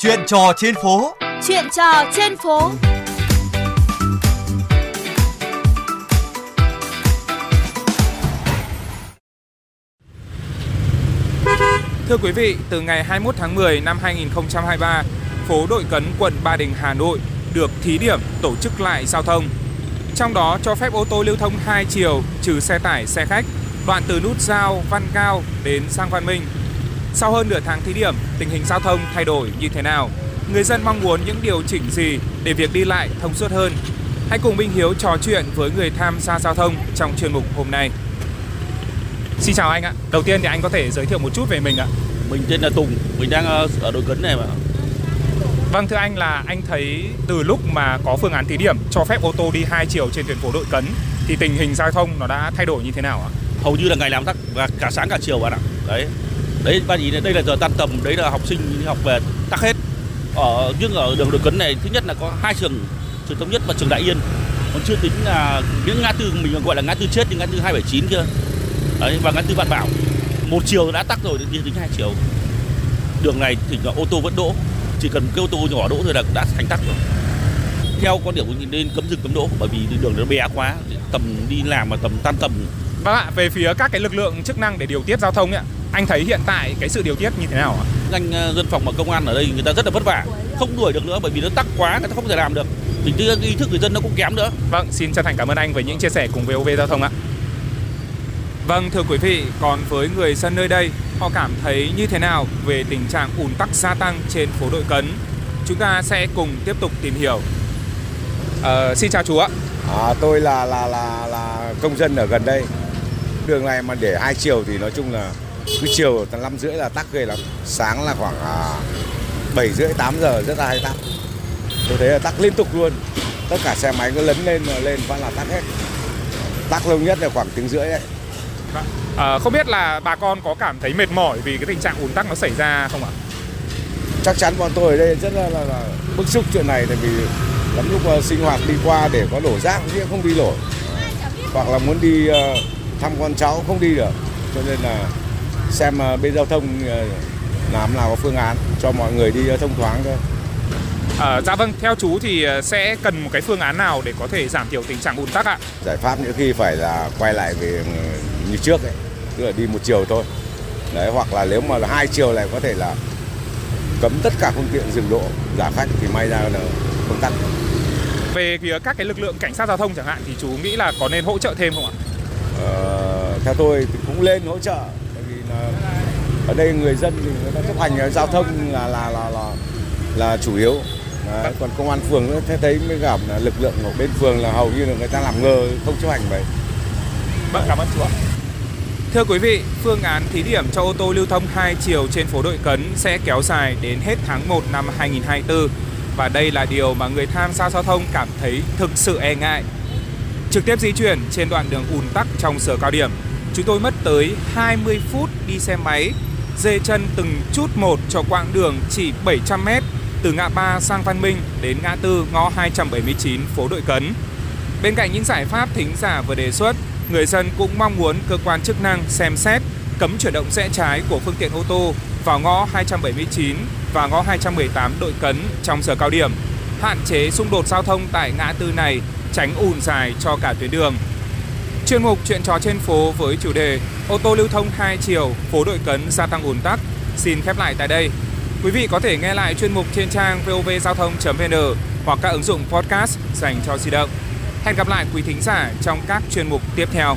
Chuyện trò trên phố. Chuyện trò trên phố. Thưa quý vị, từ ngày 21 tháng 10 năm 2023, phố Đội Cấn, quận Ba Đình, Hà Nội được thí điểm tổ chức lại giao thông. Trong đó cho phép ô tô lưu thông hai chiều trừ xe tải, xe khách, đoạn từ nút giao Văn Cao đến sang Văn Minh. Sau hơn nửa tháng thí điểm, tình hình giao thông thay đổi như thế nào? Người dân mong muốn những điều chỉnh gì để việc đi lại thông suốt hơn? Hãy cùng Minh Hiếu trò chuyện với người tham gia giao thông trong chuyên mục hôm nay. Xin chào anh ạ. Đầu tiên thì anh có thể giới thiệu một chút về mình ạ. Mình tên là Tùng, mình đang ờ, ở đội cấn này mà. Vâng thưa anh là anh thấy từ lúc mà có phương án thí điểm cho phép ô tô đi hai chiều trên tuyến phố Đội Cấn thì tình hình giao thông nó đã thay đổi như thế nào ạ? Hầu như là ngày làm tắc và cả sáng cả chiều bạn ạ. Đấy. Đấy bạn nhìn đây là giờ tan tầm, đấy là học sinh đi học về tắc hết. Ở nhưng ở đường đội cấn này thứ nhất là có hai trường trường thống nhất và trường Đại Yên. Còn chưa tính là những ngã tư mình gọi là ngã tư chết nhưng ngã tư 279 kia. Đấy, và ngã tư Vạn Bảo. Một chiều đã tắc rồi đi tính hai chiều. Đường này thì ô tô vẫn đỗ, chỉ cần cái ô tô nhỏ đỗ thôi là đã thành tắc rồi theo quan điểm của mình nên cấm dừng cấm đỗ bởi vì đường nó bé quá tầm đi làm mà tầm tan tầm Vâng ạ, về phía các cái lực lượng chức năng để điều tiết giao thông ấy, anh thấy hiện tại cái sự điều tiết như thế nào ạ? anh ờ, dân phòng và công an ở đây người ta rất là vất vả không đuổi được nữa bởi vì nó tắc quá người ta không thể làm được thì ý thức người dân nó cũng kém nữa Vâng, xin chân thành cảm ơn anh với những chia sẻ cùng VOV Giao thông ạ. Vâng, thưa quý vị, còn với người dân nơi đây, họ cảm thấy như thế nào về tình trạng ùn tắc gia tăng trên phố Đội Cấn? Chúng ta sẽ cùng tiếp tục tìm hiểu. Ờ, xin chào chú ạ. À, tôi là là là là công dân ở gần đây. Đường này mà để hai chiều thì nói chung là cứ chiều tầm năm rưỡi là tắc ghê lắm. Sáng là khoảng à, bảy rưỡi tám giờ rất là hay tắc. Tôi thấy là tắc liên tục luôn. Tất cả xe máy cứ lấn lên lên phát là tắc hết. Tắc lâu nhất là khoảng tiếng rưỡi đấy. Ờ, không biết là bà con có cảm thấy mệt mỏi vì cái tình trạng ùn tắc nó xảy ra không ạ? Chắc chắn bọn tôi ở đây rất là, là, là bức xúc chuyện này tại vì lắm lúc ờ, sinh hoạt đi qua để có đổ rác thì không đi nổi. Hoặc là muốn đi ờ, thăm con cháu không đi được. Cho nên là xem ờ, bên giao thông ờ, làm nào có phương án cho mọi người đi ờ, thông thoáng thôi. Ờ, dạ vâng, theo chú thì sẽ cần một cái phương án nào để có thể giảm thiểu tình trạng ùn tắc ạ? Giải pháp những khi phải là quay lại về ừ, như trước ấy, tức là đi một chiều thôi. Đấy hoặc là nếu mà là hai chiều này có thể là cấm tất cả phương tiện dừng đỗ giả khách thì may ra là không tắc. Về phía các cái lực lượng cảnh sát giao thông chẳng hạn thì chú nghĩ là có nên hỗ trợ thêm không ạ? Ờ, theo tôi thì cũng lên hỗ trợ ở đây người dân thì người ta chấp hành ờ, giao thông là là là là, là chủ yếu Đấy, còn công an phường thế thấy thấy mới gặp là lực lượng của bên phường là hầu như là người ta làm ngơ không chấp hành vậy Vâng, cảm ơn chú ạ. Thưa quý vị, phương án thí điểm cho ô tô lưu thông hai chiều trên phố Đội Cấn sẽ kéo dài đến hết tháng 1 năm 2024 và đây là điều mà người tham gia giao thông cảm thấy thực sự e ngại. Trực tiếp di chuyển trên đoạn đường ùn tắc trong giờ cao điểm, chúng tôi mất tới 20 phút đi xe máy, dê chân từng chút một cho quãng đường chỉ 700 m từ ngã ba sang Văn Minh đến ngã tư ngõ 279 phố Đội Cấn. Bên cạnh những giải pháp thính giả vừa đề xuất, người dân cũng mong muốn cơ quan chức năng xem xét cấm chuyển động rẽ trái của phương tiện ô tô vào ngõ 279 và ngõ 218 đội cấn trong giờ cao điểm, hạn chế xung đột giao thông tại ngã tư này, tránh ùn dài cho cả tuyến đường. Chuyên mục chuyện trò trên phố với chủ đề ô tô lưu thông hai chiều, phố đội cấn gia tăng ùn tắc xin khép lại tại đây. Quý vị có thể nghe lại chuyên mục trên trang vovgiao thông.vn hoặc các ứng dụng podcast dành cho di động. Hẹn gặp lại quý thính giả trong các chuyên mục tiếp theo.